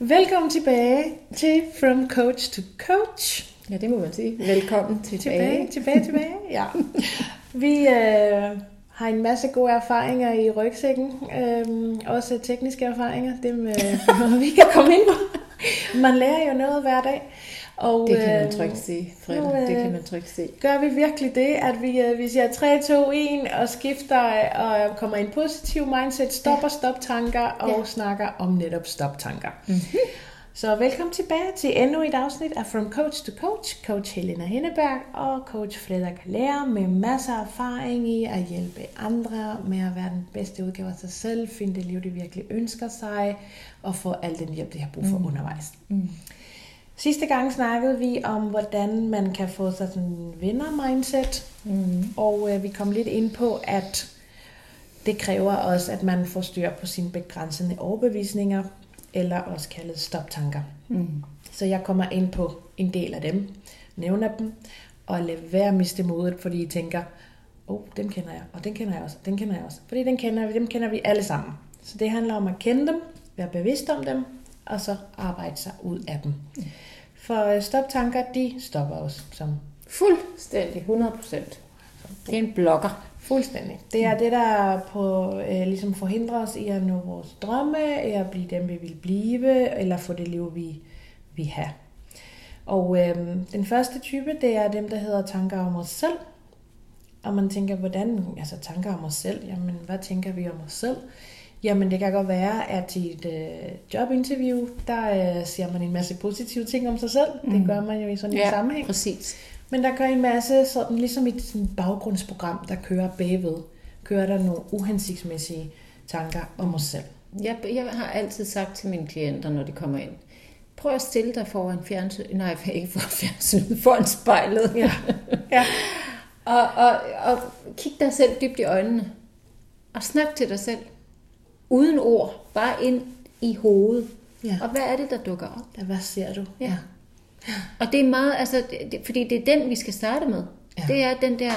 Velkommen tilbage til From Coach to Coach. Ja, det må man sige. Velkommen tilbage. Tilbage, tilbage, tilbage. Ja. Vi øh, har en masse gode erfaringer i rygsækken. Øh, også tekniske erfaringer. Dem øh, vi kan komme ind på. Man lærer jo noget hver dag. Og, det kan man trygt sige, Frida. Nu, det kan man trygt sige. Gør vi virkelig det, at vi, øh, vi siger 3, 2, 1 og skifter og kommer i en positiv mindset, stopper ja. stop-tanker og ja. snakker om netop stop-tanker. Mm-hmm. Så velkommen tilbage til endnu et afsnit af From Coach to Coach. Coach Helena Henneberg og coach Freda Kaler med masser af erfaring i at hjælpe andre med at være den bedste udgave af sig selv, finde det liv, de virkelig ønsker sig, og få al den hjælp, de har brug for mm. undervejs. Mm. Sidste gang snakkede vi om, hvordan man kan få sig sådan en vinder-mindset, mm. og øh, vi kom lidt ind på, at det kræver også, at man får styr på sine begrænsende overbevisninger, eller også kaldet stoptanker. Mm. Så jeg kommer ind på en del af dem, nævner dem, og lad være miste modet, fordi I tænker, åh, oh, dem kender jeg, og den kender jeg også, den kender jeg også. Fordi den kender vi, dem kender vi alle sammen. Så det handler om at kende dem, være bevidst om dem, og så arbejde sig ud af dem. For øh, stoptanker, de stopper os som fuldstændig 100 procent. Det er en blokker. Fuldstændig. Det er det, der på, øh, ligesom forhindrer os i at nå vores drømme, i at blive dem, vi vil blive, eller få det liv, vi vil have. Og øh, den første type, det er dem, der hedder tanker om os selv. Og man tænker, hvordan, altså tanker om os selv, jamen hvad tænker vi om os selv? Jamen det kan godt være, at i et øh, jobinterview, der øh, siger man en masse positive ting om sig selv. Mm. Det gør man jo i sådan en ja, sammenhæng. præcis. Men der kører en masse, sådan, ligesom et sådan baggrundsprogram, der kører bagved, kører der nogle uhensigtsmæssige tanker om os selv. Jeg, jeg har altid sagt til mine klienter, når de kommer ind, prøv at stille dig foran fjernsyn, nej, ikke foran fjernsyn, foran spejlet. Ja. ja. og, og, og kig dig selv dybt i øjnene, og snak til dig selv uden ord, bare ind i hovedet. Ja. Og hvad er det, der dukker op? Ja, hvad ser du? Ja. ja. Og det er meget, altså, det, fordi det er den, vi skal starte med. Ja. Det er den der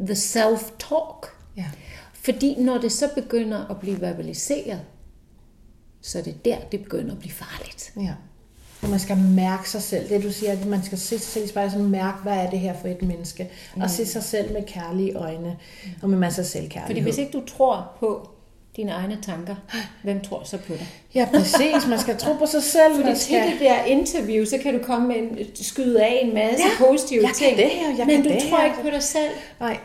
the self-talk. Ja. Fordi når det så begynder at blive verbaliseret, så er det der, det begynder at blive farligt. Ja. Og man skal mærke sig selv. Det du siger, at man skal se sig selv i spejlet, sådan mærke, hvad er det her for et menneske. Mm. Og se sig selv med kærlige øjne, mm. og med masser af selvkærlighed. Fordi hvis ikke du tror på, dine egne tanker, hvem tror så på dig? Ja, præcis. Man skal tro på sig selv. Fordi skal... til det der interview, så kan du komme med en, skyde af en masse ja, positive jeg ting. Kan det her, jeg men kan du det tror her. ikke på dig selv. Nej.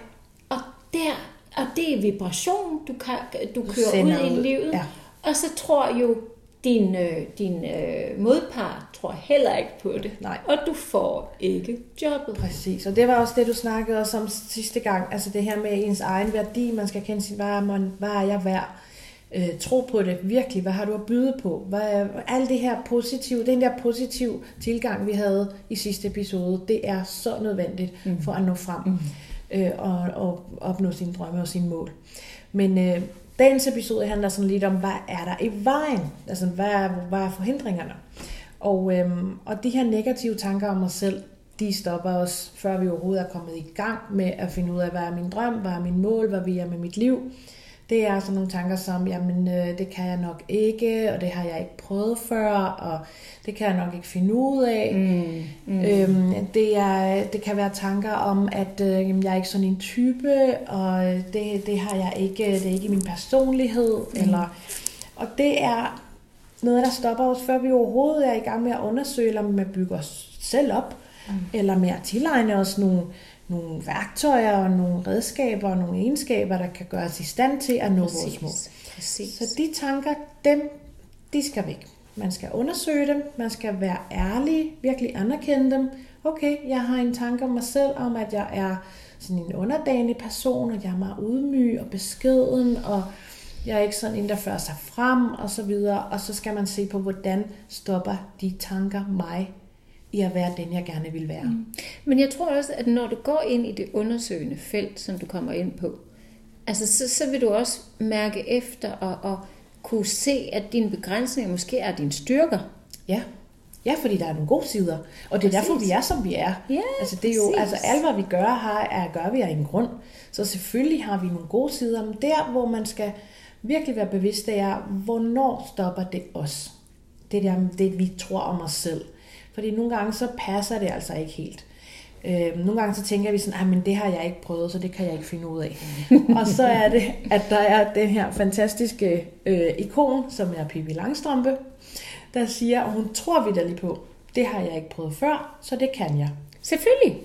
Og, der, og det er vibration, du, kan, du kører ud, ud i livet. Ja. Og så tror jo din, øh, din øh, modpart tror heller ikke på det. Nej. Og du får ikke jobbet. Præcis, og det var også det, du snakkede om sidste gang. Altså det her med ens egen værdi. Man skal kende sin, hvad er, man, hvad er jeg værd? øh, tro på det virkelig. Hvad har du at byde på? Hvad er, alt det her positive, den der positive tilgang, vi havde i sidste episode, det er så nødvendigt mm. for at nå frem mm. øh, og, og opnå sine drømme og sine mål. Men øh, dagens episode handler sådan lidt om, hvad er der i vejen? Altså, hvad er, hvad er forhindringerne? Og, øhm, og de her negative tanker om os selv, de stopper os, før vi overhovedet er kommet i gang med at finde ud af, hvad er min drøm, hvad er min mål, hvad vil jeg med mit liv det er sådan nogle tanker som, jamen øh, det kan jeg nok ikke, og det har jeg ikke prøvet før, og det kan jeg nok ikke finde ud af. Mm, mm. Øhm, det, er, det kan være tanker om, at øh, jamen, jeg er ikke sådan en type, og det, det har jeg ikke, det er ikke min personlighed, mm. eller, og det er noget, der stopper os, før vi overhovedet er i gang med at undersøge, eller med at bygge os selv op, mm. eller med at tilegne os nogle nogle værktøjer og nogle redskaber og nogle egenskaber, der kan gøre os i stand til at nå Præcis. vores mål. Præcis. Så de tanker, dem, de skal væk. Man skal undersøge dem, man skal være ærlig, virkelig anerkende dem. Okay, jeg har en tanke om mig selv, om at jeg er sådan en underdanig person, og jeg er meget ydmyg og beskeden, og jeg er ikke sådan en, der fører sig frem, og så videre. Og så skal man se på, hvordan stopper de tanker mig i at være den, jeg gerne vil være. Mm. Men jeg tror også, at når du går ind i det undersøgende felt, som du kommer ind på, altså så, så vil du også mærke efter og, og kunne se, at dine begrænsninger måske er dine styrker. Ja. Ja, fordi der er nogle gode sider. Og det er præcis. derfor, vi er, som vi er. Ja, altså, det er jo, altså, alt, hvad vi gør, har, er, gør vi af en grund. Så selvfølgelig har vi nogle gode sider, men der, hvor man skal virkelig være bevidst, det er, hvornår stopper det os? Det der, det vi tror om os selv. Fordi nogle gange så passer det altså ikke helt. Øh, nogle gange så tænker vi sådan, men det har jeg ikke prøvet, så det kan jeg ikke finde ud af. og så er det, at der er den her fantastiske øh, ikon, som er Pippi Langstrømpe, der siger, og hun tror vi da lige på, det har jeg ikke prøvet før, så det kan jeg. Selvfølgelig.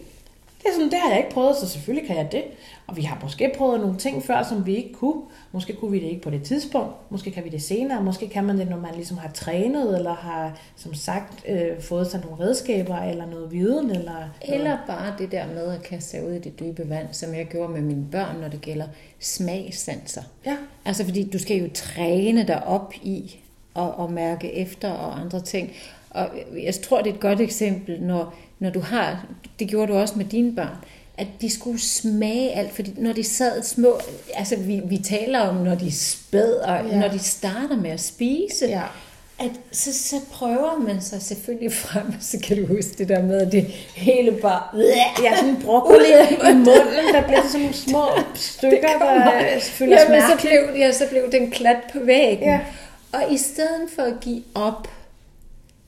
Det er sådan, det har jeg ikke prøvet, så selvfølgelig kan jeg det. Og vi har måske prøvet nogle ting før, som vi ikke kunne. Måske kunne vi det ikke på det tidspunkt. Måske kan vi det senere. Måske kan man det, når man ligesom har trænet, eller har, som sagt, øh, fået sig nogle redskaber, eller noget viden. Eller, eller bare det der med at kaste sig ud i det dybe vand, som jeg gjorde med mine børn, når det gælder smagsanser. Ja. Altså fordi du skal jo træne dig op i at, at mærke efter og andre ting. Og jeg tror, det er et godt eksempel, når, når du har, det gjorde du også med dine børn, at de skulle smage alt, fordi når de sad små, altså vi, vi taler om, når de spæd, og ja. når de starter med at spise, ja. at så, så prøver man sig selvfølgelig frem, så kan du huske det der med, at det hele bare... Ja, sådan broccoli i munden, der bliver sådan nogle små stykker, der føler ja, så blev, ja, så blev den klat på væggen. Ja. Og i stedet for at give op,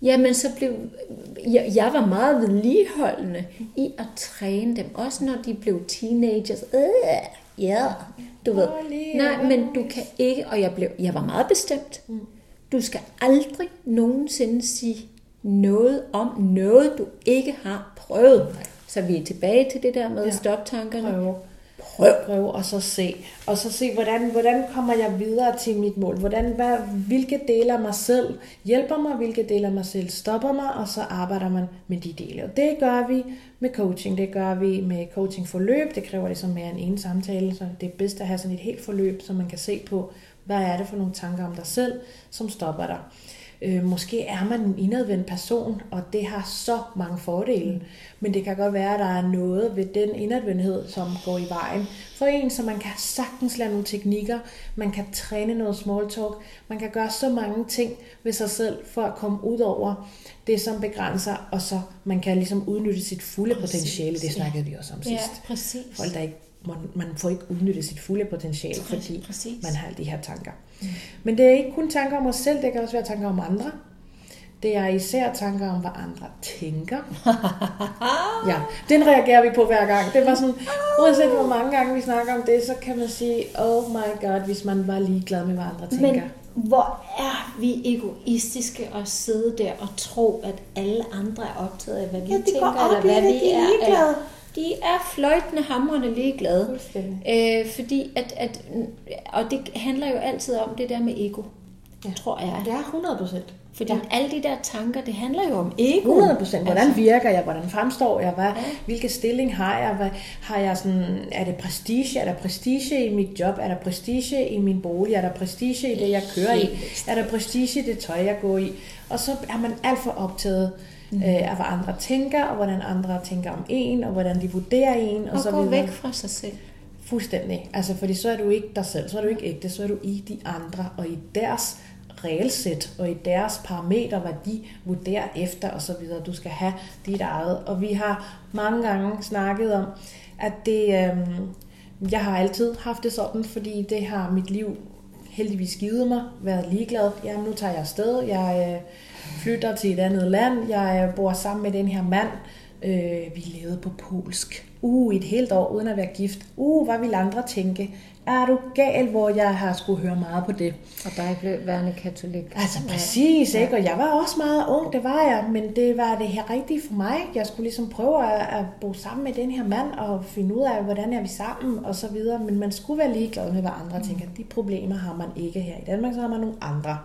Jamen, så blev jeg, jeg var meget vedligeholdende i at træne dem, også når de blev teenagers. Øh, ja, du ved. Nej, men du kan ikke, og jeg, blev, jeg var meget bestemt. Du skal aldrig nogensinde sige noget om noget, du ikke har prøvet. Så vi er tilbage til det der med ja. stoptankerne prøv, prøv og så se. Og så se, hvordan, hvordan kommer jeg videre til mit mål? Hvordan, hvad, hvilke dele af mig selv hjælper mig, hvilke dele af mig selv stopper mig, og så arbejder man med de dele. Og det gør vi med coaching, det gør vi med coachingforløb. Det kræver ligesom mere end en samtale, så det er bedst at have sådan et helt forløb, så man kan se på, hvad er det for nogle tanker om dig selv, som stopper dig. Øh, måske er man en indadvendt person, og det har så mange fordele. Men det kan godt være, at der er noget ved den indadvendthed, som går i vejen for en, så man kan sagtens lære nogle teknikker, man kan træne noget small talk, man kan gøre så mange ting ved sig selv for at komme ud over det, som begrænser, og så man kan ligesom udnytte sit fulde præcis, potentiale. Det snakkede ja. vi også om sidst. Ja, præcis. Folk, der ikke man, man får ikke udnyttet sit fulde potentiale, fordi Præcis. man har alle de her tanker. Mm. Men det er ikke kun tanker om os selv, det kan også være tanker om andre. Det er især tanker om, hvad andre tænker. ja, den reagerer vi på hver gang. Det var sådan, uanset hvor mange gange vi snakker om det, så kan man sige, oh my god, hvis man var ligeglad med, hvad andre tænker. Men hvor er vi egoistiske at sidde der og tro, at alle andre er optaget af, hvad vi ja, tænker, eller hvad vi er. Eller, de er fløjtende hamrende ligeglade. Øh, fordi at, at, og det handler jo altid om det der med ego, ja. tror jeg. Det er 100 procent. Fordi ja. alle de der tanker, det handler jo om ego. 100 procent. Hvordan altså. virker jeg? Hvordan fremstår jeg? Hvad, ja. Hvilke stilling har jeg? Hvad, har jeg sådan, er det prestige? Er der prestige i mit job? Er der prestige i min bolig? Er der prestige i det, jeg kører i? Er der prestige i det tøj, jeg går i? Og så er man alt for optaget mm. øh, af hvad andre tænker, og hvordan andre tænker om en, og hvordan de vurderer en. Og, og så gå videre. væk fra sig selv. Fuldstændig. Altså, fordi så er du ikke dig selv, så er du ikke ægte, så er du i de andre, og i deres regelsæt, og i deres parametre, hvad de vurderer efter, og så videre. Du skal have dit eget. Og vi har mange gange snakket om, at det, øh, jeg har altid haft det sådan, fordi det har mit liv heldigvis givet mig, været ligeglad. Jamen, nu tager jeg afsted, jeg øh, flytter til et andet land, jeg bor sammen med den her mand, øh, vi levede på polsk. Uh, et helt år uden at være gift. Uh, hvad vil andre tænke? Er du gal, hvor jeg har skulle høre meget på det. Og dig blev værende katolik. Altså præcis, ja. ikke? Og jeg var også meget ung, det var jeg, men det var det her rigtige for mig. Jeg skulle ligesom prøve at, at bo sammen med den her mand, og finde ud af, hvordan er vi sammen, og så videre. Men man skulle være ligeglad med, hvad andre mm. tænker. De problemer har man ikke her i Danmark, så har man nogle andre.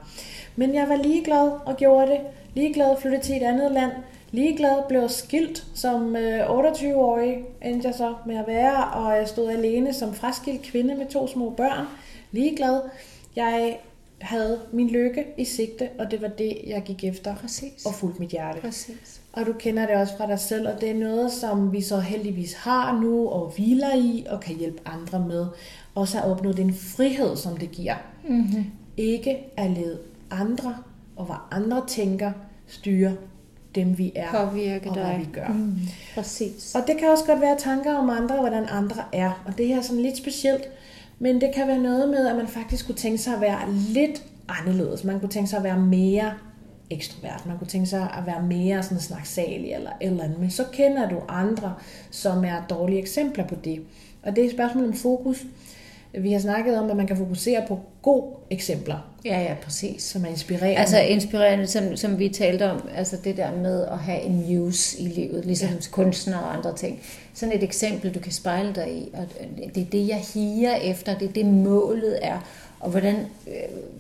Men jeg var ligeglad og gjorde det. Ligeglad flyttede til et andet land. Ligeglad blev skilt som 28-årig, øh, endte jeg så med at være, og jeg stod alene som fraskilt kvinde med to små børn. Ligeglad. Jeg havde min lykke i sigte, og det var det, jeg gik efter Præcis. og fulgte mit hjerte. Præcis. Og du kender det også fra dig selv, og det er noget, som vi så heldigvis har nu, og hviler i, og kan hjælpe andre med. Også at opnå den frihed, som det giver. Mm-hmm. Ikke at lede andre, og hvad andre tænker, styre dem vi er, Påvirke og dig. hvad vi gør. Mm, præcis. Og det kan også godt være tanker om andre, hvordan andre er. Og det her er sådan lidt specielt, men det kan være noget med, at man faktisk kunne tænke sig at være lidt anderledes. Man kunne tænke sig at være mere ekstrovert. Man kunne tænke sig at være mere sådan snaksalig eller et eller andet. Men så kender du andre, som er dårlige eksempler på det. Og det er et spørgsmål om fokus. Vi har snakket om, at man kan fokusere på gode eksempler. Ja, ja, præcis. Som er inspirerende. Altså inspirerende, som, som vi talte om, altså det der med at have en muse i livet, ligesom ja. kunstner og andre ting. Sådan et eksempel, du kan spejle dig i, og det er det, jeg higer efter, det er det målet er. Og hvordan øh,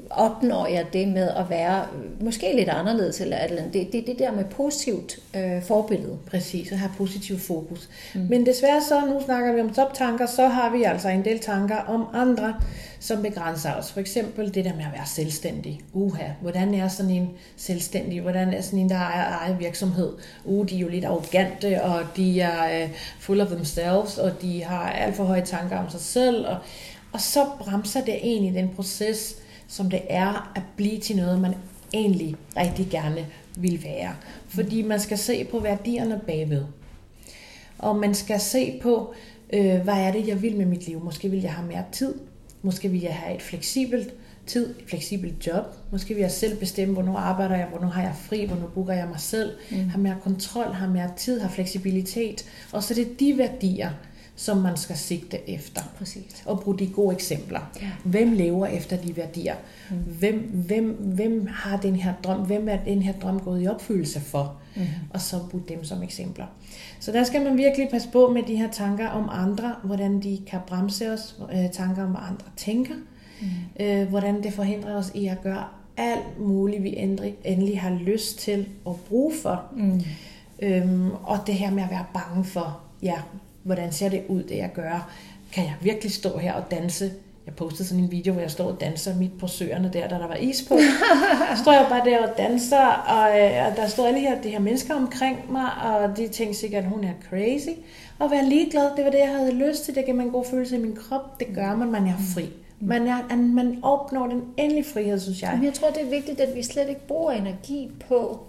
opnår jeg det med at være øh, måske lidt anderledes eller et eller andet. Det er det, det der med positivt øh, forbillede. Præcis, at have positiv fokus. Mm. Men desværre så, nu snakker vi om toptanker, så har vi altså en del tanker om andre, som begrænser os. For eksempel det der med at være selvstændig. Uha, hvordan er sådan en selvstændig? Hvordan er sådan en, der ejer egen virksomhed? Uh, de er jo lidt arrogante, og de er uh, full of themselves, og de har alt for høje tanker om sig selv, og og så bremser det egentlig den proces, som det er at blive til noget, man egentlig rigtig gerne vil være. Fordi man skal se på værdierne bagved. Og man skal se på, øh, hvad er det, jeg vil med mit liv. Måske vil jeg have mere tid. Måske vil jeg have et fleksibelt tid, et fleksibelt job. Måske vil jeg selv bestemme, hvornår arbejder jeg, hvornår har jeg fri, hvornår booker jeg mig selv. Mm. Har mere kontrol, har mere tid, har fleksibilitet. Og så er det de værdier, som man skal sigte efter. Præcis. Og bruge de gode eksempler. Ja. Hvem lever efter de værdier? Mm. Hvem, hvem, hvem har den her drøm? Hvem er den her drøm gået i opfyldelse for? Mm. Og så bruge dem som eksempler. Så der skal man virkelig passe på med de her tanker om andre, hvordan de kan bremse os, øh, tanker om, hvad andre tænker, mm. øh, hvordan det forhindrer os i at gøre alt muligt, vi endelig, endelig har lyst til at bruge for. Mm. Øhm, og det her med at være bange for, ja, hvordan ser det ud, det jeg gør? Kan jeg virkelig stå her og danse? Jeg postede sådan en video, hvor jeg står og danser midt på søerne der, da der var is på. Så står jeg bare der og danser, og, øh, og der stod alle her, de her mennesker omkring mig, og de tænkte sikkert, at hun er crazy. Og være ligeglad, det var det, jeg havde lyst til. Det gav mig en god følelse i min krop. Det gør man, man er fri. Man, er, man opnår den endelige frihed, synes jeg. Men jeg tror, det er vigtigt, at vi slet ikke bruger energi på,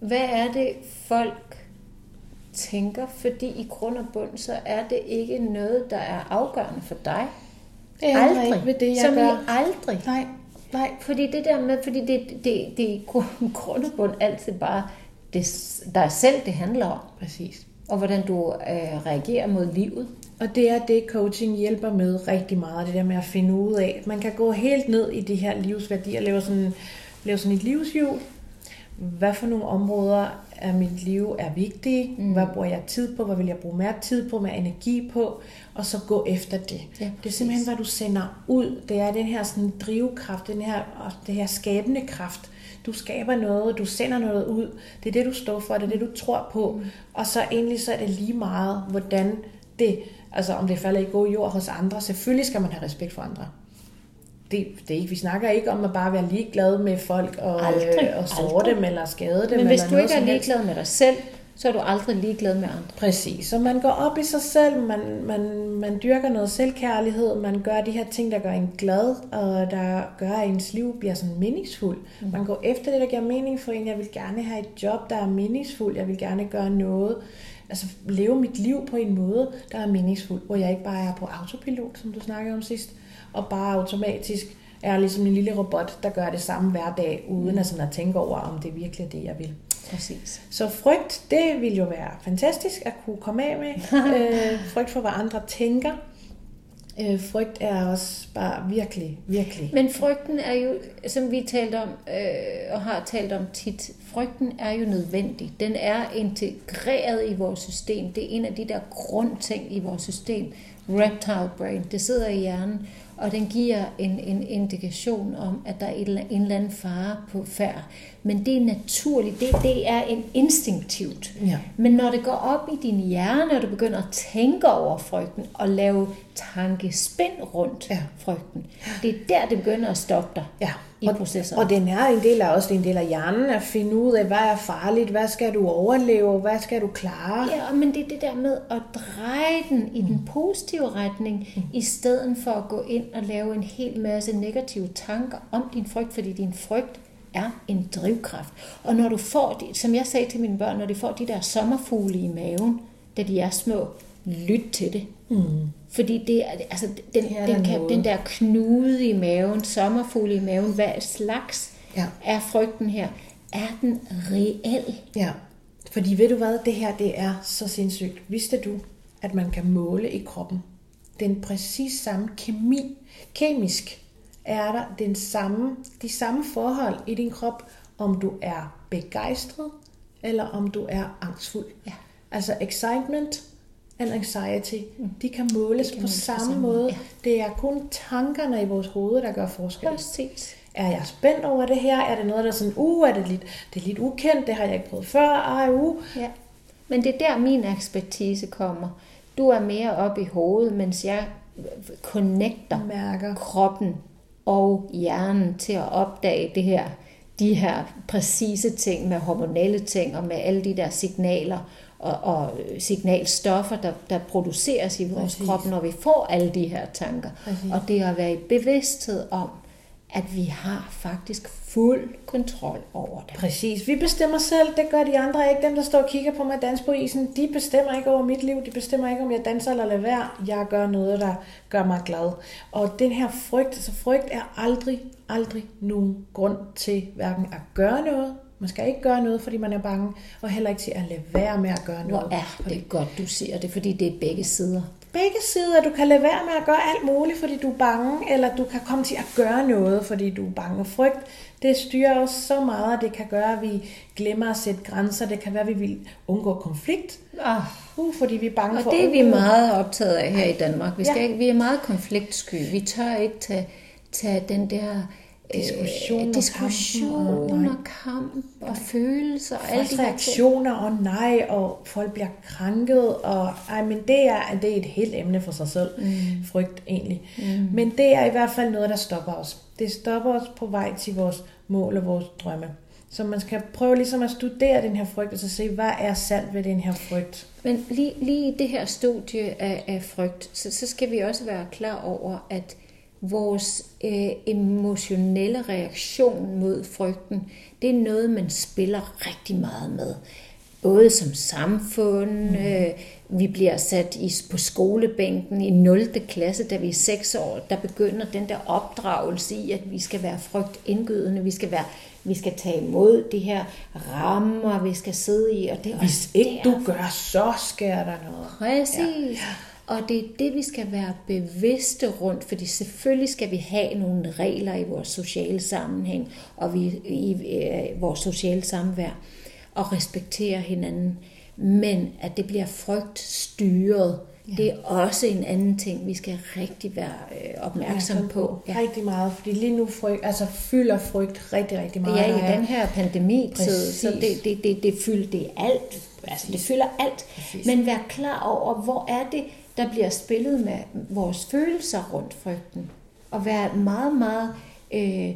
hvad er det, folk tænker, fordi i grund og bund, så er det ikke noget, der er afgørende for dig. Det er aldrig ved det, jeg Som gør. I aldrig. Nej, nej. Fordi det der med, fordi det, det, det er i grund og bund altid bare det, dig selv, det handler om. Præcis. Og hvordan du øh, reagerer mod livet. Og det er det, coaching hjælper med rigtig meget, det der med at finde ud af. Man kan gå helt ned i de her livsværdier, lave sådan, lave sådan et livshjul. Hvad for nogle områder af mit liv er vigtige, mm. hvad bruger jeg tid på, hvad vil jeg bruge mere tid på, mere energi på, og så gå efter det. Ja, det er simpelthen, hvad du sender ud. Det er den her sådan drivkraft, den her, det her skabende kraft. Du skaber noget, du sender noget ud. Det er det, du står for, det er det, du tror på. Mm. Og så egentlig så er det lige meget, hvordan det, altså om det falder i god jord hos andre. Selvfølgelig skal man have respekt for andre det, det er ikke, vi snakker ikke om at bare være ligeglad med folk og, aldrig, øh, og såre dem eller skade dem. Men hvis eller du ikke er ligeglad med dig selv, så er du aldrig ligeglad med andre. Præcis, så man går op i sig selv, man, man, man dyrker noget selvkærlighed, man gør de her ting, der gør en glad, og der gør, at ens liv bliver sådan meningsfuld. Mm. Man går efter det, der giver mening for en. Jeg vil gerne have et job, der er meningsfuld. Jeg vil gerne gøre noget, altså leve mit liv på en måde, der er meningsfuld, hvor jeg ikke bare er på autopilot, som du snakkede om sidst og bare automatisk er ligesom en lille robot, der gør det samme hver dag, uden mm. at, sådan at tænke over, om det virkelig er det, jeg vil. Præcis. Så frygt, det vil jo være fantastisk at kunne komme af med. øh, frygt for, hvad andre tænker. Øh, frygt er også bare virkelig, virkelig... Men frygten er jo, som vi talt om, øh, og har talt om tit, frygten er jo nødvendig. Den er integreret i vores system. Det er en af de der grundting i vores system. Reptile brain, det sidder i hjernen og den giver en, en indikation om, at der er en, en eller anden fare på færd. Men det er naturligt, det, det er en instinktivt. Ja. Men når det går op i din hjerne, og du begynder at tænke over frygten, og lave tankespind rundt ja. frygten, det er der, det begynder at stoppe dig. Ja i processen. Og den er en del af også en del af hjernen at finde ud af, hvad er farligt, hvad skal du overleve, hvad skal du klare. Ja, men det er det der med at dreje den i mm. den positive retning, mm. i stedet for at gå ind og lave en hel masse negative tanker om din frygt, fordi din frygt er en drivkraft. Og når du får, de, som jeg sagde til mine børn, når de får de der sommerfugle i maven, da de er små, lyt til det. Mm. Fordi det altså, den, den, den, kan, den der knude i maven, sommerfugle i maven, hvad slags ja. er frygten her? er den reel? Ja, fordi ved du hvad, det her det er så sindssygt. Vidste du, at man kan måle i kroppen den præcis samme kemi, kemisk er der den samme, de samme forhold i din krop, om du er begejstret, eller om du er angstfuld. Ja. Altså excitement and anxiety, mm. de kan måles kan på samme, samme måde. Ja. Det er kun tankerne i vores hoved, der gør forskel. Præcis. Er jeg spændt over det her? Er det noget, der er sådan, uh, er det lidt, det er lidt ukendt, det har jeg ikke prøvet før, ej, uh. Ja. Men det er der, min ekspertise kommer. Du er mere op i hovedet, mens jeg connecter Mærker. kroppen og hjernen til at opdage det her, de her præcise ting med hormonelle ting og med alle de der signaler og, og signalstoffer, der, der produceres i vores Præcis. krop, når vi får alle de her tanker. Præcis. Og det at være i bevidsthed om, at vi har faktisk fuld kontrol over det. Præcis. Vi bestemmer selv, det gør de andre ikke. Dem, der står og kigger på mig dans på isen, de bestemmer ikke over mit liv. De bestemmer ikke, om jeg danser eller lader være. Jeg gør noget, der gør mig glad. Og den her frygt, altså frygt er aldrig, aldrig nogen grund til hverken at gøre noget, man skal ikke gøre noget, fordi man er bange, og heller ikke til at lade være med at gøre noget. Hvor er det godt, du siger det, fordi det er begge sider begge sider. Du kan lade være med at gøre alt muligt, fordi du er bange, eller du kan komme til at gøre noget, fordi du er bange. Frygt, det styrer os så meget, at det kan gøre, at vi glemmer at sætte grænser. Det kan være, at vi vil undgå konflikt, oh. uh, fordi vi er bange og for det er vi meget optaget af her i Danmark. Vi, skal ja. ikke, vi er meget konfliktsky. Vi tør ikke tage, tage den der diskussion, øh, diskussion og, kamp og følelser og alle de reaktioner og nej, og folk bliver krænket, og ej, men det er, det er et helt emne for sig selv, mm. frygt egentlig. Mm. Men det er i hvert fald noget, der stopper os. Det stopper os på vej til vores mål og vores drømme. Så man skal prøve ligesom at studere den her frygt, og så se, hvad er sandt ved den her frygt. Men lige, lige i det her studie af, af frygt, så, så skal vi også være klar over, at vores øh, emotionelle reaktion mod frygten, det er noget, man spiller rigtig meget med. Både som samfund, mm. øh, vi bliver sat i, på skolebænken i 0. klasse, da vi er 6 år, der begynder den der opdragelse i, at vi skal være frygtindgydende, vi skal være vi skal tage imod de her rammer, vi skal sidde i. Og det er Hvis ikke du gør, så sker der noget. Præcis. Ja. Og det er det, vi skal være bevidste rundt, fordi selvfølgelig skal vi have nogle regler i vores sociale sammenhæng og vi, i, øh, vores sociale samvær og respektere hinanden. Men at det bliver frygtstyret, ja. det er også en anden ting, vi skal rigtig være øh, opmærksom ja, på. Ja. Rigtig meget, fordi lige nu frygt, altså fylder frygt rigtig, rigtig meget. Ja, i den her pandemi, så det, det, det, det, fylder det alt. Altså, det fylder alt. Præcis. Men vær klar over, hvor er det, der bliver spillet med vores følelser rundt frygten. Og være meget, meget øh,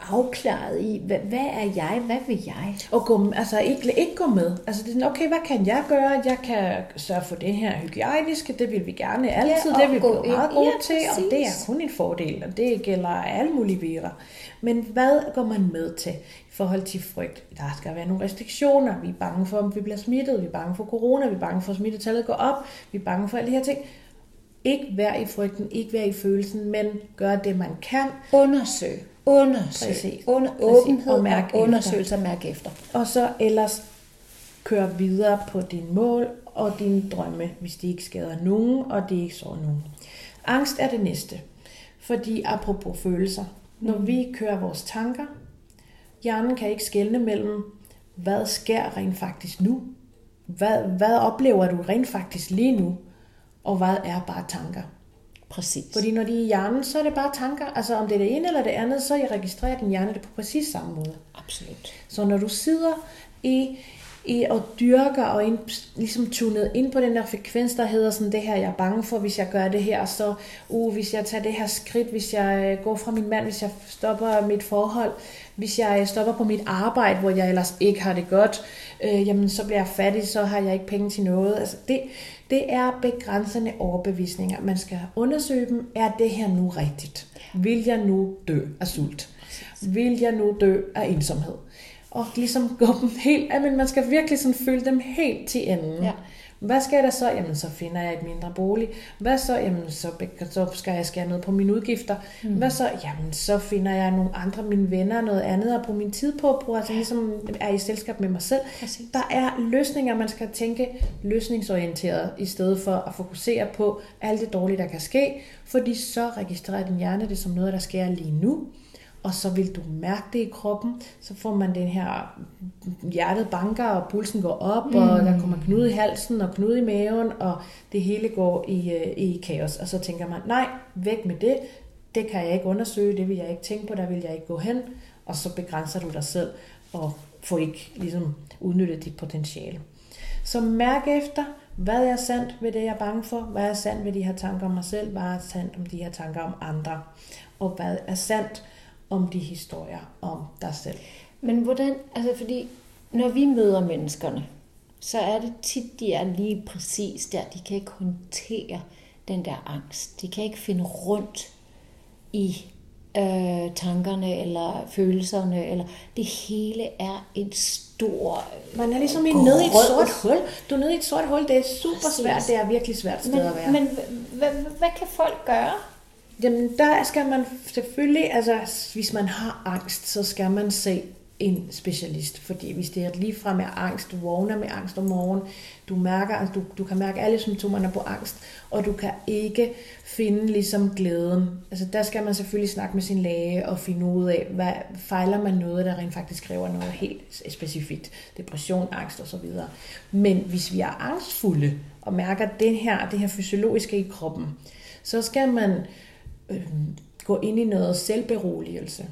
afklaret i, hvad, hvad er jeg, hvad vil jeg? Og gå, altså ikke, ikke gå med. Altså det er okay, hvad kan jeg gøre? Jeg kan sørge for det her hygiejniske, det vil vi gerne altid, ja, det vil vi blive meget gode ja, til, og det er kun en fordel, og det gælder alle mulige virer. Men hvad går man med til i forhold til frygt? Der skal være nogle restriktioner, vi er bange for, om vi bliver smittet, vi er bange for corona, vi er bange for, at smittetallet går op, vi er bange for alle de her ting. Ikke vær i frygten, ikke vær i følelsen, men gør det, man kan. Undersøg Undersøg. Præcis. Under, åbenhed og, mærk og undersøgelse og mærk efter. Og så ellers kør videre på din mål og dine drømme, hvis de ikke skader nogen, og de ikke sår nogen. Angst er det næste. Fordi apropos følelser, når vi kører vores tanker, hjernen kan ikke skelne mellem, hvad sker rent faktisk nu? Hvad, hvad oplever du rent faktisk lige nu? Og hvad er bare tanker? Præcis. Fordi når de er i hjernen, så er det bare tanker. Altså om det er det ene eller det andet, så registrerer din hjerne det på præcis samme måde. Absolut. Så når du sidder i, i og dyrker og ind, ligesom tunet ind på den der frekvens, der hedder sådan, det her, jeg er bange for, hvis jeg gør det her, så uh, hvis jeg tager det her skridt, hvis jeg øh, går fra min mand, hvis jeg stopper mit forhold, hvis jeg øh, stopper på mit arbejde, hvor jeg ellers ikke har det godt, øh, jamen så bliver jeg fattig, så har jeg ikke penge til noget. Altså det, det er begrænsende overbevisninger. Man skal undersøge dem. Er det her nu rigtigt? Vil jeg nu dø af sult? Vil jeg nu dø af ensomhed? Og ligesom gå dem helt, men man skal virkelig sådan føle dem helt til enden. Ja. Hvad skal der så? Jamen, så finder jeg et mindre bolig. Hvad så? Jamen, så, så skal jeg skære ned på mine udgifter. Mm. Hvad så? Jamen, så finder jeg nogle andre, mine venner, noget andet at bruge min tid på, bruge, altså ligesom er i selskab med mig selv. Præcis. Der er løsninger, man skal tænke løsningsorienteret, i stedet for at fokusere på alt det dårlige, der kan ske, fordi så registrerer din hjerne det som noget, der sker lige nu og så vil du mærke det i kroppen. Så får man den her hjertet banker, og pulsen går op, mm. og der kommer knude i halsen og knude i maven, og det hele går i, øh, i kaos. Og så tænker man, nej, væk med det. Det kan jeg ikke undersøge, det vil jeg ikke tænke på, der vil jeg ikke gå hen. Og så begrænser du dig selv, og får ikke ligesom udnyttet dit potentiale. Så mærk efter, hvad er sandt ved det, jeg er bange for? Hvad er sandt ved de her tanker om mig selv? Hvad er sandt om de her tanker om andre? Og hvad er sandt om de historier om dig selv. Men hvordan, altså fordi når vi møder menneskerne, så er det tit, de er lige præcis der. De kan ikke håndtere den der angst. De kan ikke finde rundt i øh, tankerne eller følelserne. Eller det hele er en stor Man er ligesom grød. nede i et sort hul. Du er nede i et sort hul. Det er super svært. Det er virkelig svært sted men, at være. Men hvad kan folk gøre? Jamen, der skal man selvfølgelig, altså hvis man har angst, så skal man se en specialist. Fordi hvis det er lige fra med angst, du vågner med angst om morgenen, du, mærker, altså, du, du kan mærke alle symptomerne på angst, og du kan ikke finde ligesom glæden. Altså der skal man selvfølgelig snakke med sin læge og finde ud af, hvad fejler man noget, der rent faktisk kræver noget helt specifikt. Depression, angst osv. Men hvis vi er angstfulde og mærker det her, det her fysiologiske i kroppen, så skal man øh, gå ind i noget selvberoligelse.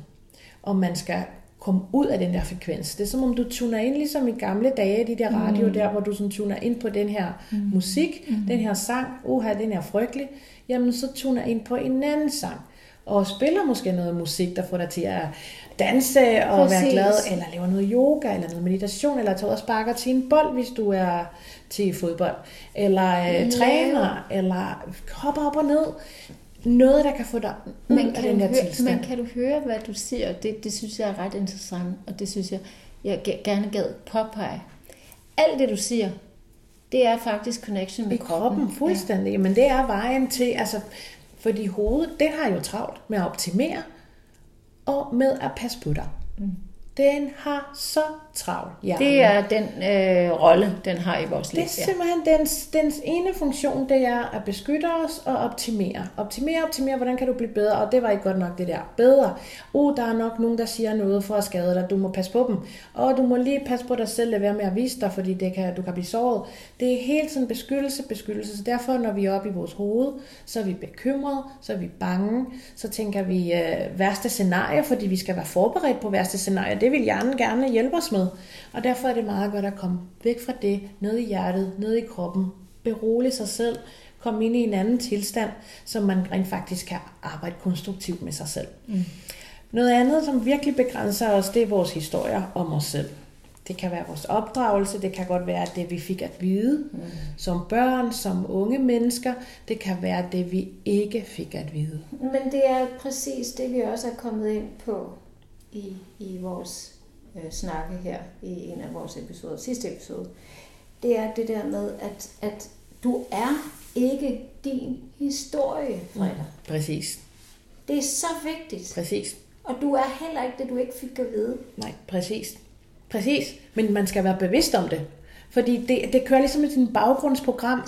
Og man skal komme ud af den der frekvens. Det er som om du tuner ind, ligesom i gamle dage, de der radio mm. der, hvor du sådan tuner ind på den her mm. musik, mm. den her sang, uha, den er frygtelig, jamen så tuner ind på en anden sang, og spiller måske noget musik, der får dig til at danse og Præcis. være glad, eller lave noget yoga, eller noget meditation, eller tage ud og sparker til en bold, hvis du er til fodbold, eller øh, træner, eller hopper op og ned noget, der kan få dig ud men af den her høre, tilstand. Men kan du høre, hvad du siger? Det, det synes jeg er ret interessant, og det synes jeg, jeg gerne gad påpege. Alt det, du siger, det er faktisk connection med I kroppen. kroppen fuldstændig. Ja. Men det er vejen til, altså, fordi hovedet, det har jo travlt med at optimere, og med at passe på dig. Mm. Den har så travlt. Ja. Det er den øh, rolle, den har i vores liv. Det er simpelthen ja. dens, dens ene funktion, det er at beskytte os og optimere. Optimere, optimere, hvordan kan du blive bedre? Og det var ikke godt nok det der. Bedre. Oh, der er nok nogen, der siger noget for at skade dig. Du må passe på dem. Og du må lige passe på dig selv, lade være med at vise dig, fordi det kan, du kan blive såret. Det er helt sådan beskyttelse, beskyttelse. Så derfor, når vi er oppe i vores hoved, så er vi bekymrede, så er vi bange, så tænker vi øh, værste scenarie, fordi vi skal være forberedt på værste scenarie. Det vil hjernen gerne hjælpe os med. Og derfor er det meget godt at komme væk fra det, ned i hjertet, ned i kroppen, berolige sig selv, komme ind i en anden tilstand, så man rent faktisk kan arbejde konstruktivt med sig selv. Mm. Noget andet, som virkelig begrænser os, det er vores historier om os selv. Det kan være vores opdragelse, det kan godt være det, vi fik at vide mm. som børn, som unge mennesker. Det kan være det, vi ikke fik at vide. Men det er præcis det, vi også er kommet ind på i, i vores øh, snakke her i en af vores episoder, sidste episode, det er det der med, at, at du er ikke din historie, Freda. Mm, præcis. Det er så vigtigt. Præcis. Og du er heller ikke det, du ikke fik at vide. Nej, præcis. Præcis. Men man skal være bevidst om det. Fordi det, det kører ligesom et baggrundsprogram.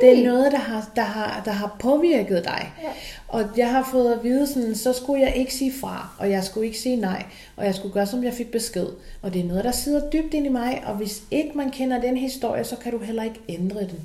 Det er noget, der har, der har, der har påvirket dig. Ja. Og jeg har fået at vide, sådan, så skulle jeg ikke sige fra, og jeg skulle ikke sige nej, og jeg skulle gøre, som jeg fik besked. Og det er noget, der sidder dybt ind i mig, og hvis ikke man kender den historie, så kan du heller ikke ændre den.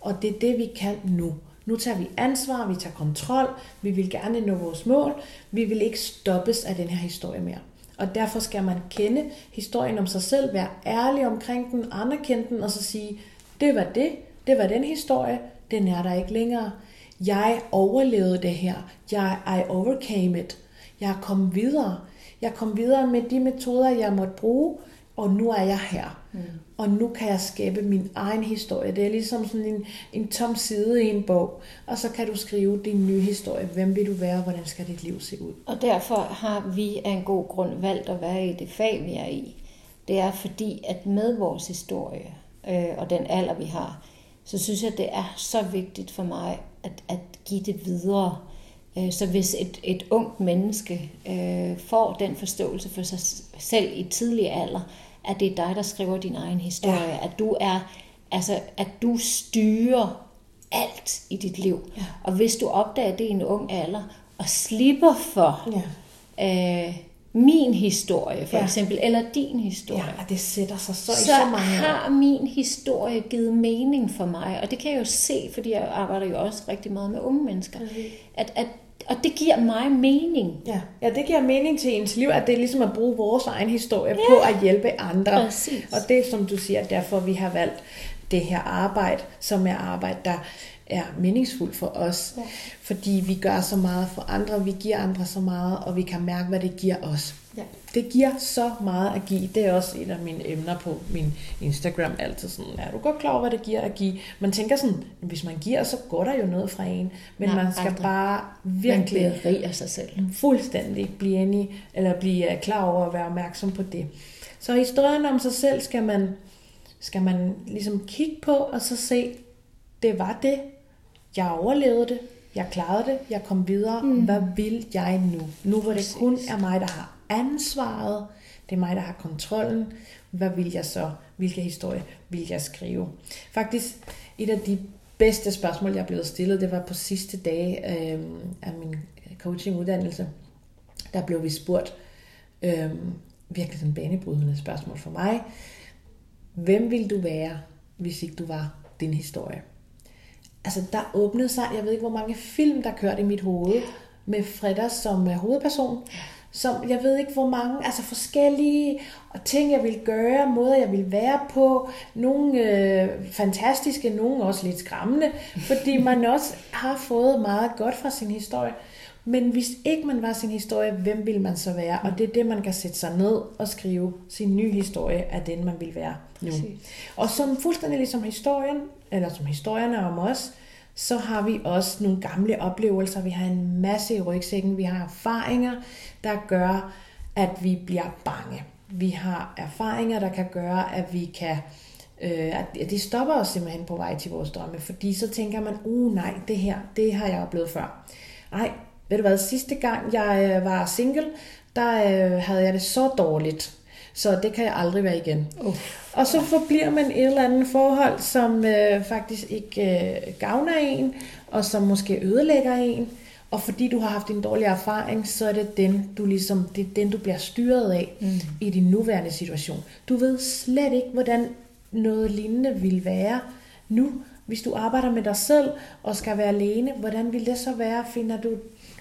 Og det er det, vi kan nu. Nu tager vi ansvar, vi tager kontrol, vi vil gerne nå vores mål, vi vil ikke stoppes af den her historie mere. Og derfor skal man kende historien om sig selv, være ærlig omkring den, anerkende den, og så sige, det var det, det var den historie, den er der ikke længere. Jeg overlevede det her. Jeg, I overcame it. Jeg kom videre. Jeg kom videre med de metoder, jeg måtte bruge, og nu er jeg her. Mm. Og nu kan jeg skabe min egen historie. Det er ligesom sådan en, en tom side i en bog. Og så kan du skrive din nye historie. Hvem vil du være? Hvordan skal dit liv se ud? Og derfor har vi af en god grund valgt at være i det fag, vi er i. Det er fordi, at med vores historie øh, og den alder, vi har, så synes jeg, det er så vigtigt for mig at, at give det videre. Øh, så hvis et, et ungt menneske øh, får den forståelse for sig selv i tidlig alder, at det er dig, der skriver din egen historie, ja. at du er, altså, at du styrer alt i dit liv. Ja. Og hvis du opdager det i en ung alder, og slipper for ja. øh, min historie, for ja. eksempel, eller din historie. Ja, det sætter sig så, så i så mange har min historie givet mening for mig, og det kan jeg jo se, fordi jeg arbejder jo også rigtig meget med unge mennesker, mm. at, at og det giver mig mening. Ja. ja, det giver mening til ens liv, at det er ligesom at bruge vores egen historie ja. på at hjælpe andre. Præcis. Og det er, som du siger, derfor vi har valgt det her arbejde, som er arbejde, der er meningsfuldt for os. Ja. Fordi vi gør så meget for andre, vi giver andre så meget, og vi kan mærke, hvad det giver os. Det giver så meget at give. Det er også et af mine emner på min Instagram. Altid sådan, er du godt klar over, hvad det giver at give? Man tænker sådan, hvis man giver, så går der jo noget fra en. Men Nej, man skal aldrig. bare virkelig... Man af sig selv. Fuldstændig blive enig, eller blive klar over at være opmærksom på det. Så historien om sig selv skal man, skal man ligesom kigge på, og så se, det var det. Jeg overlevede det. Jeg klarede det. Jeg kom videre. Mm. Hvad vil jeg nu? Nu hvor det kun er mig, der har ansvaret. Det er mig, der har kontrollen. Hvad vil jeg så? Hvilke historie vil jeg skrive? Faktisk et af de bedste spørgsmål, jeg er blevet stillet, det var på sidste dag øh, af min coachinguddannelse. Der blev vi spurgt, øh, virkelig sådan banebrydende spørgsmål for mig. Hvem vil du være, hvis ikke du var din historie? Altså, der åbnede sig, jeg ved ikke, hvor mange film, der kørte i mit hoved, med Fredda som øh, hovedperson. Ja som jeg ved ikke hvor mange, altså forskellige ting, jeg vil gøre, måder, jeg vil være på. Nogle øh, fantastiske, nogle også lidt skræmmende, fordi man også har fået meget godt fra sin historie. Men hvis ikke man var sin historie, hvem vil man så være? Og det er det, man kan sætte sig ned og skrive sin nye historie af den, man vil være nu. Og som fuldstændig ligesom historien, eller som historierne om os, så har vi også nogle gamle oplevelser. Vi har en masse i rygsækken. Vi har erfaringer, der gør, at vi bliver bange. Vi har erfaringer, der kan gøre, at vi kan øh, at det stopper os simpelthen på vej til vores drømme, fordi så tænker man, uh nej, det her, det har jeg oplevet før. Nej, ved du hvad, sidste gang jeg øh, var single, der øh, havde jeg det så dårligt, så det kan jeg aldrig være igen. Uh. Og så forbliver man et eller andet forhold, som øh, faktisk ikke øh, gavner en, og som måske ødelægger en. Og fordi du har haft en dårlig erfaring, så er det den, du ligesom, det er den, du bliver styret af mm. i din nuværende situation. Du ved slet ikke, hvordan noget lignende vil være nu, hvis du arbejder med dig selv og skal være alene. Hvordan vil det så være? Finder du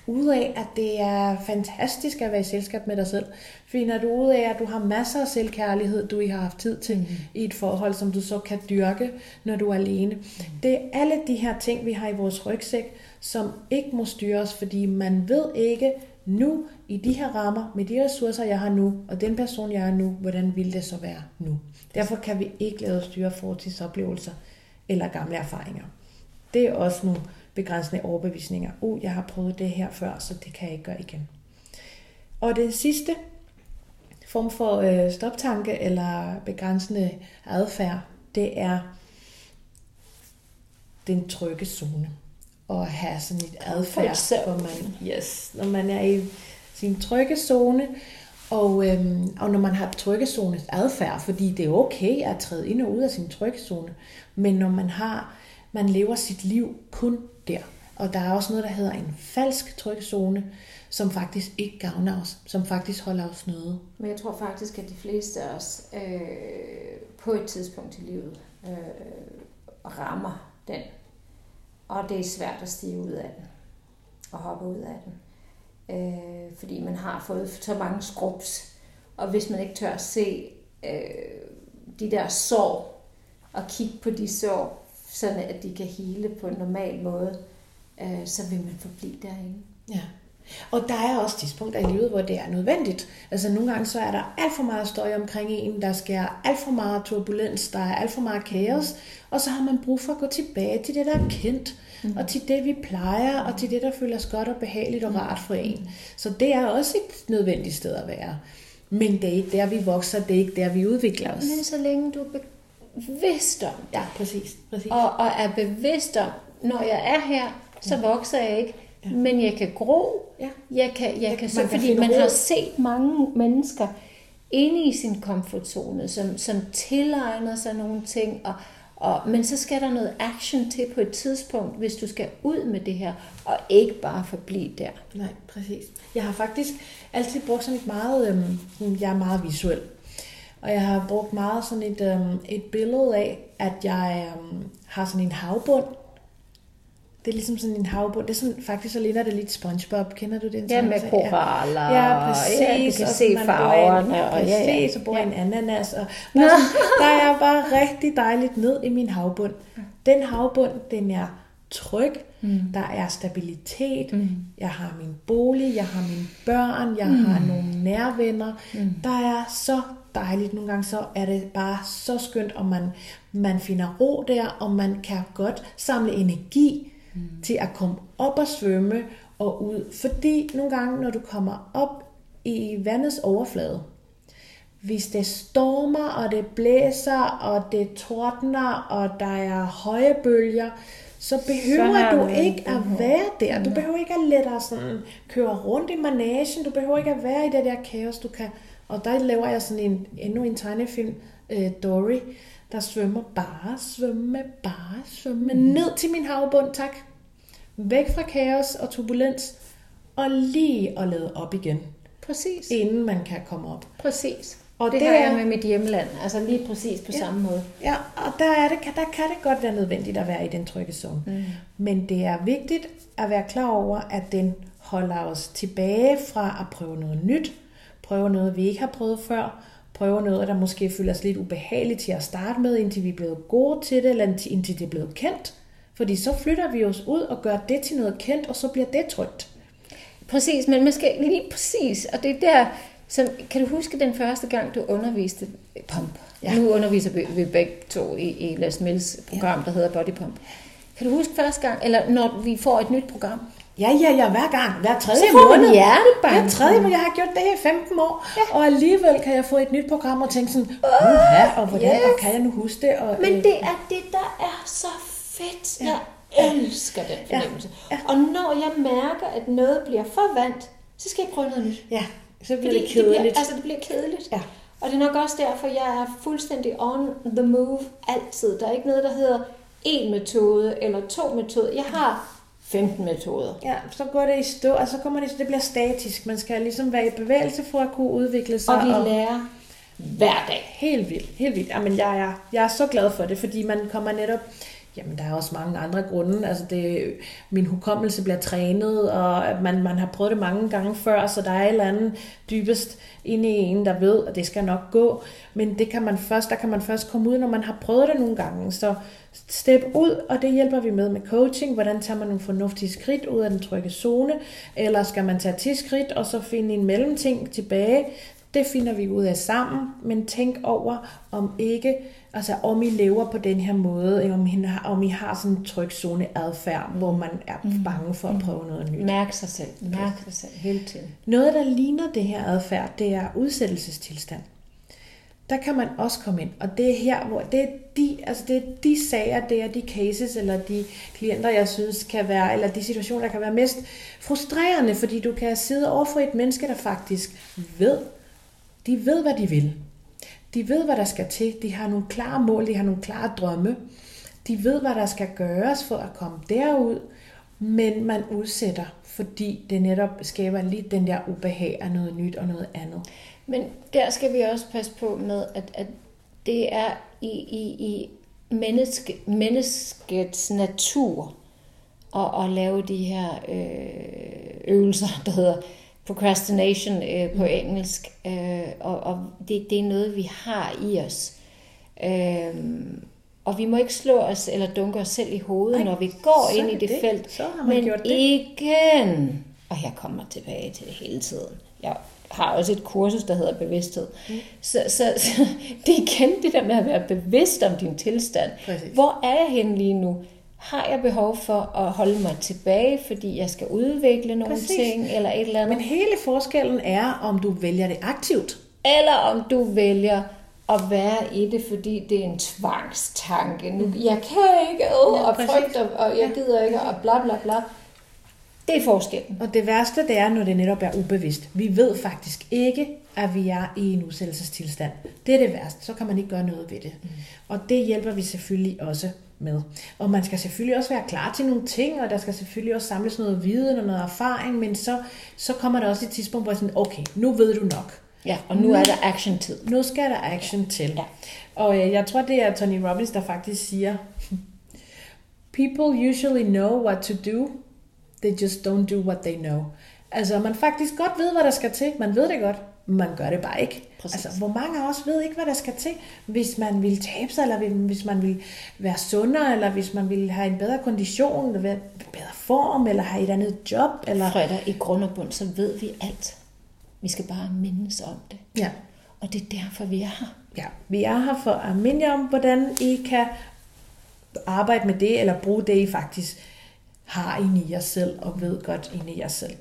ud af, at det er fantastisk at være i selskab med dig selv? Finder du ud af, at du har masser af selvkærlighed, du ikke har haft tid til mm. i et forhold, som du så kan dyrke, når du er alene? Mm. Det er alle de her ting, vi har i vores rygsæk, som ikke må styres, fordi man ved ikke nu, i de her rammer, med de ressourcer, jeg har nu, og den person, jeg er nu, hvordan vil det så være nu? Derfor kan vi ikke lade os styre fortidsoplevelser eller gamle erfaringer. Det er også nogle begrænsende overbevisninger. Uh, jeg har prøvet det her før, så det kan jeg ikke gøre igen. Og det sidste form for øh, stoptanke eller begrænsende adfærd, det er den trygge zone at have sådan et adfærd, hvor man, yes, når man er i sin trygge zone, og, øhm, og når man har trykkezones adfærd, fordi det er okay at træde ind og ud af sin trykkezone, men når man har, man lever sit liv kun der, og der er også noget, der hedder en falsk trykzone, som faktisk ikke gavner os, som faktisk holder os nede. Men jeg tror faktisk, at de fleste af os øh, på et tidspunkt i livet øh, rammer den og det er svært at stige ud af den og hoppe ud af den. Øh, fordi man har fået så mange skrubs. Og hvis man ikke tør at se øh, de der sår, og kigge på de sår, sådan at de kan hele på en normal måde, øh, så vil man forblive derinde. Ja. Og der er også tidspunkter i livet, hvor det er nødvendigt. Altså nogle gange så er der alt for meget støj omkring en, der sker alt for meget turbulens, der er alt for meget kaos, og så har man brug for at gå tilbage til det, der er kendt, mm. og til det, vi plejer, og til det, der føles godt og behageligt og rart for en. Så det er også et nødvendigt sted at være. Men det er ikke der, vi vokser, det er ikke der, vi udvikler os. Men så længe du bevidst om det. Ja, præcis. præcis. Og, og er bevidst om, når jeg er her, så ja. vokser jeg ikke. Ja. Men jeg kan gro. Ja. Jeg kan, jeg, kan så, man kan fordi man ro. har set mange mennesker inde i sin komfortzone, som, som tilegner sig nogle ting, og, og, men så skal der noget action til på et tidspunkt, hvis du skal ud med det her, og ikke bare forblive der. Nej, præcis. Jeg har faktisk altid brugt sådan et meget, øhm, jeg er meget visuel. Og jeg har brugt meget sådan et, øhm, et billede af, at jeg øhm, har sådan en havbund. Det er ligesom sådan en havbund. Det er sådan, faktisk så ligner det lidt SpongeBob. Kender du den? Ja, med koraller, Ja, præcis. ja, du kan og se en- farverne, Ja, og præcis. ja, ja. Så Ja. en ananas. Og bare sådan, der er jeg bare rigtig dejligt ned i min havbund. Den havbund, den er tryg. Mm. Der er stabilitet. Mm. Jeg har min bolig, jeg har mine børn, jeg mm. har nogle nærvenner. Mm. Der er så dejligt. Nogle gange så er det bare så skønt, og man, man finder ro der, og man kan godt samle energi mm. til at komme op og svømme og ud. Fordi nogle gange, når du kommer op i vandets overflade, hvis det stormer, og det blæser, og det tordner, og der er høje bølger, så behøver har du ikke at være der. Du behøver ikke at lade dig sådan køre rundt i managen. Du behøver ikke at være i det der kaos. Du kan, og der laver jeg sådan en, endnu en tegnefilm, øh, Dory, der svømmer bare, svømme, bare, svømme, mm. ned til min havbund, tak. Væk fra kaos og turbulens, og lige at lade op igen, Præcis. inden man kan komme op. Præcis. Og det, det har jeg med mit hjemland. Altså lige præcis på ja. samme måde. Ja, og der, er det, der kan det godt være nødvendigt at være i den trygge zone. Mm. Men det er vigtigt at være klar over, at den holder os tilbage fra at prøve noget nyt, prøve noget, vi ikke har prøvet før, prøve noget, der måske føles lidt ubehageligt til at starte med, indtil vi er blevet gode til det, eller indtil indtil det er blevet kendt. Fordi så flytter vi os ud og gør det til noget kendt, og så bliver det trygt. Præcis, men man skal lige præcis, og det er der, som, kan du huske den første gang, du underviste pump? Ja. Ja. Nu underviser vi, vi begge to i, i Les Mills program, ja. der hedder Body Pump. Kan du huske første gang, eller når vi får et nyt program? Ja, ja, ja, hver gang, hver tredje Så får måned. hjertebanken. Hver tredje måned, jeg har gjort det i 15 år, ja. og alligevel kan jeg få et nyt program og tænke sådan, Uha, og hvordan, yes. og kan jeg nu huske det? Og, Men øh, det er det, der er så fedt. Ja. Jeg elsker den fornemmelse. Ja. Og når jeg mærker, at noget bliver for vant, så skal jeg prøve noget nyt. Ja, så bliver Fordi det kedeligt. Det bliver, altså, det bliver kedeligt. Ja. Og det er nok også derfor, jeg er fuldstændig on the move altid. Der er ikke noget, der hedder en metode eller to metoder. Jeg har 15 metoder. Ja, så går det i stå, og så kommer det, det bliver statisk. Man skal ligesom være i bevægelse for at kunne udvikle sig. Og vi lærer hver dag. Helt vildt, helt vildt. Jamen, jeg er, jeg er så glad for det, fordi man kommer netop... Jamen, der er også mange andre grunde. Altså, det, min hukommelse bliver trænet, og man, man har prøvet det mange gange før, så der er et eller andet dybest inde i en, der ved, at det skal nok gå. Men det kan man først, der kan man først komme ud, når man har prøvet det nogle gange. Så step ud, og det hjælper vi med med coaching. Hvordan tager man nogle fornuftige skridt ud af den trygge zone? Eller skal man tage 10 skridt, og så finde en mellemting tilbage? Det finder vi ud af sammen, men tænk over, om ikke, altså om I lever på den her måde, om I har, om I har sådan en trygzone adfærd, hvor man er bange for at prøve noget nyt. Mærk sig selv. Mærk sig selv hele tiden. Noget, der ligner det her adfærd, det er udsættelsestilstand. Der kan man også komme ind, og det er her, hvor det er de, altså det er de sager, det er de cases, eller de klienter, jeg synes kan være, eller de situationer, der kan være mest frustrerende, fordi du kan sidde over for et menneske, der faktisk ved, de ved, hvad de vil. De ved, hvad der skal til. De har nogle klare mål, de har nogle klare drømme. De ved, hvad der skal gøres for at komme derud, men man udsætter, fordi det netop skaber lidt den der ubehag af noget nyt og noget andet. Men der skal vi også passe på med, at, at det er i, i, i menneske, menneskets natur at, at lave de her øh, øvelser, der hedder procrastination øh, på engelsk. Øh, og og det, det er noget, vi har i os. Øh, og vi må ikke slå os eller dunke os selv i hovedet, Nej, når vi går ind i det, det. felt. Så har man Men gjort det. igen, og jeg kommer tilbage til det hele tiden. Jeg har også et kursus, der hedder bevidsthed. Mm. Så, så, så det er igen det der med at være bevidst om din tilstand. Præcis. Hvor er jeg henne lige nu? Har jeg behov for at holde mig tilbage, fordi jeg skal udvikle nogle Præcis. ting, eller et eller andet? Men hele forskellen er, om du vælger det aktivt. Eller om du vælger at være i det, fordi det er en tvangstanke. Nu, jeg kan ikke, øh, ja, og frygt, og, og jeg gider ikke, og bla bla bla. Det er forskellen. Og det værste, det er, når det netop er ubevidst. Vi ved faktisk ikke, at vi er i en udsættelsestilstand. Det er det værste. Så kan man ikke gøre noget ved det. Mm. Og det hjælper vi selvfølgelig også med. Og man skal selvfølgelig også være klar til nogle ting, og der skal selvfølgelig også samles noget viden og noget erfaring, men så, så kommer der også et tidspunkt, hvor jeg sådan, okay, nu ved du nok. Ja, og nu er der action-tid. Nu skal der action til. Ja. Og øh, jeg tror, det er Tony Robbins, der faktisk siger, People usually know what to do, they just don't do what they know. Altså, man faktisk godt ved, hvad der skal til. Man ved det godt, man gør det bare ikke. Præcis. Altså, hvor mange af os ved ikke, hvad der skal til, hvis man vil tabe sig, eller hvis man vil være sundere, eller hvis man vil have en bedre kondition, eller være bedre form, eller have et andet job. Eller... Freda, i grund og bund, så ved vi alt. Vi skal bare mindes om det. Ja. Og det er derfor, vi er her. Ja, vi er her for at minde om, hvordan I kan arbejde med det, eller bruge det, I faktisk har inde i jer selv, og ved godt inde i jer selv.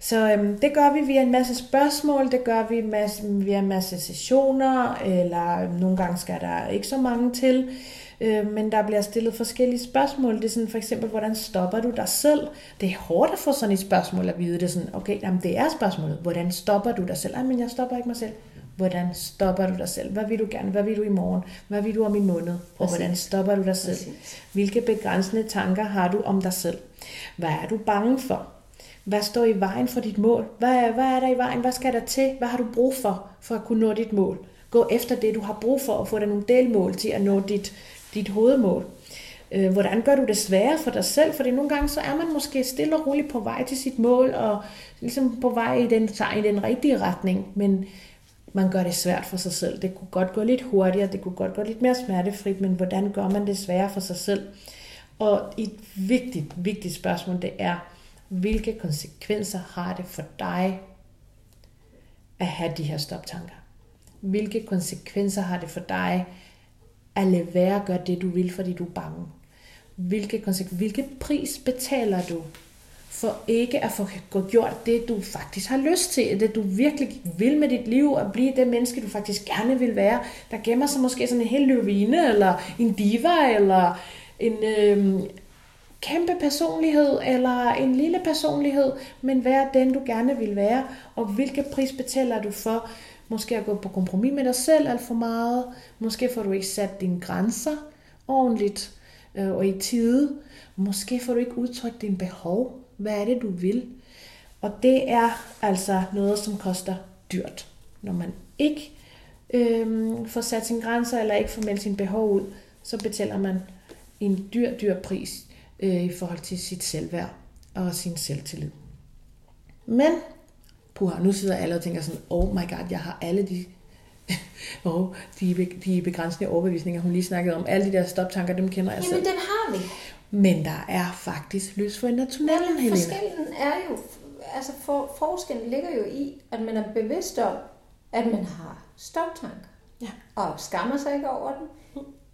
Så øhm, det gør vi via en masse spørgsmål, det gør vi masse, via en masse sessioner, eller nogle gange skal der ikke så mange til, øh, men der bliver stillet forskellige spørgsmål. Det er sådan for eksempel, hvordan stopper du dig selv? Det er hårdt at få sådan et spørgsmål at vide. Det er sådan, okay, jamen det er spørgsmålet. Hvordan stopper du dig selv? Men jeg stopper ikke mig selv. Hvordan stopper du dig selv? Hvad vil du gerne? Hvad vil du i morgen? Hvad vil du om en måned? Og hvordan stopper du dig selv? Præcis. Hvilke begrænsende tanker har du om dig selv? Hvad er du bange for? Hvad står i vejen for dit mål? Hvad, hvad er der i vejen? Hvad skal der til? Hvad har du brug for, for at kunne nå dit mål? Gå efter det, du har brug for, og få dig nogle delmål til at nå dit, dit hovedmål. Øh, hvordan gør du det sværere for dig selv? Fordi nogle gange så er man måske stille og roligt på vej til sit mål, og ligesom på vej i den, i den rigtige retning, men man gør det svært for sig selv. Det kunne godt gå lidt hurtigere, det kunne godt gå lidt mere smertefrit, men hvordan gør man det sværere for sig selv? Og et vigtigt, vigtigt spørgsmål, det er, hvilke konsekvenser har det for dig at have de her stoptanker? Hvilke konsekvenser har det for dig at lade være at gøre det, du vil, fordi du er bange? Hvilke, hvilke pris betaler du for ikke at få gjort det, du faktisk har lyst til, det du virkelig vil med dit liv, at blive det menneske, du faktisk gerne vil være. Der gemmer sig måske sådan en hel løvine, eller en diva, eller en, øh, kæmpe personlighed eller en lille personlighed, men vær den, du gerne vil være, og hvilke pris betaler du for? Måske at gå på kompromis med dig selv alt for meget, måske får du ikke sat dine grænser ordentligt øh, og i tide, måske får du ikke udtrykt dine behov, hvad er det, du vil? Og det er altså noget, som koster dyrt. Når man ikke øh, får sat sine grænser, eller ikke får meldt sine behov ud, så betaler man en dyr, dyr pris øh, i forhold til sit selvværd og sin selvtillid. Men, puha, nu sidder alle og tænker sådan, oh my god, jeg har alle de, oh, de, de begrænsende overbevisninger, hun lige snakkede om. Alle de der stoptanker, dem kender jeg Jamen, selv. Jamen, den har vi. Men der er faktisk lys for en tunnelen, Helena. Forskellen er jo, altså for, forskellen ligger jo i, at man er bevidst om, at man har stoptanker. Ja. Og skammer sig ikke over den.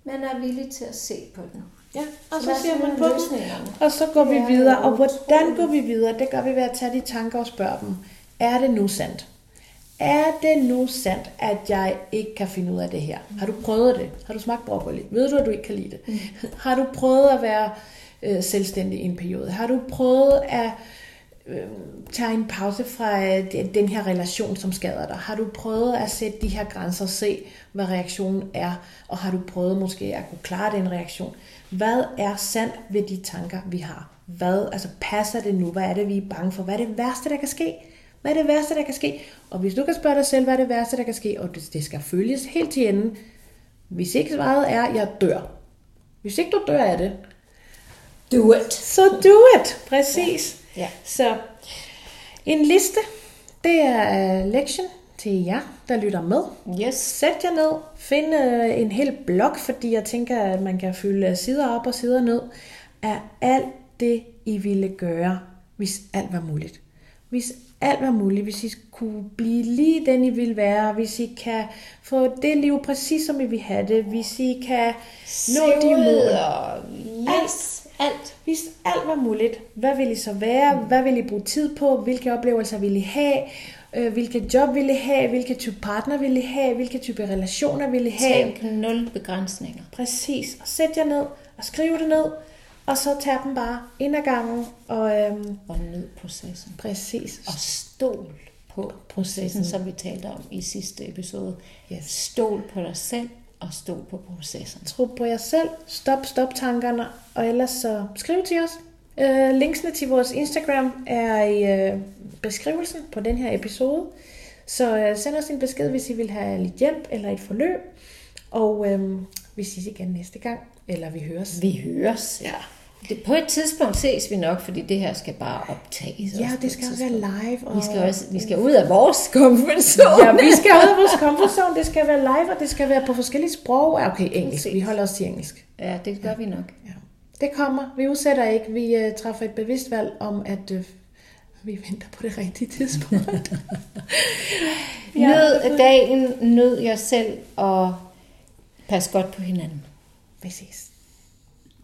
Man er villig til at se på den. Ja, og så, så ser man på dem, og så går vi videre. Og hvordan går vi videre? Det gør vi ved at tage de tanker og spørge dem. Er det nu sandt? Er det nu sandt, at jeg ikke kan finde ud af det her? Har du prøvet det? Har du smagt broccoli? Ved du, at du ikke kan lide det? Mm. Har du prøvet at være øh, selvstændig i en periode? Har du prøvet at øh, tage en pause fra øh, den her relation, som skader dig? Har du prøvet at sætte de her grænser og se, hvad reaktionen er? Og har du prøvet måske at kunne klare den reaktion? Hvad er sandt ved de tanker, vi har? Hvad, altså passer det nu? Hvad er det, vi er bange for? Hvad er det værste, der kan ske? Hvad er det værste, der kan ske? Og hvis du kan spørge dig selv, hvad er det værste, der kan ske, og det, det skal følges helt til enden. Hvis ikke svaret er, jeg dør. Hvis ikke du dør af det, do it. Så do it. Præcis. Ja. Så en liste, det er lektion til jer, der lytter med. Yes. Sæt jer ned, find øh, en hel blok, fordi jeg tænker, at man kan fylde sider op og sider ned af alt det, I ville gøre, hvis alt var muligt. Hvis alt var muligt, hvis I kunne blive lige den, I vil være, hvis I kan få det liv præcis, som I vil have det, hvis I kan nå de mål. Yes. Alt. Hvis alt var muligt, hvad vil I så være? Hvad vil I bruge tid på? Hvilke oplevelser vil I have? øh, hvilket job vil I have, hvilket type partner vil I have, hvilke type relationer vil I have. Tænk nul begrænsninger. Præcis. Og sæt jer ned og skriv det ned, og så tag dem bare ind ad gangen. Og, øhm, Og nyd processen. præcis. Og stol på processen, som vi talte om i sidste episode. Yes. Stol på dig selv, og stol på processen. Tro på jer selv. Stop, stop tankerne. Og ellers så skriv til os. Øh, linksene til vores Instagram er i øh, beskrivelsen på den her episode. Så øh, send os en besked, hvis I vil have lidt hjælp eller et forløb. Og øh, vi ses igen næste gang. Eller vi høres. Vi høres. Ja. Det, på et tidspunkt ses vi nok, fordi det her skal bare optages. Ja, det et skal også være live. Og... Vi skal, også, vi skal ud af vores comfort zone. Ja, vi skal ud af vores comfort zone. Det skal være live, og det skal være på forskellige sprog. Okay, engelsk. Vi holder os til engelsk. Ja, det gør vi nok. Ja. Det kommer. Vi udsætter ikke. Vi uh, træffer et bevidst valg om, at uh, vi venter på det rigtige tidspunkt. Ja. Nyd dagen, nyd jer selv, og pas godt på hinanden. Vi ses.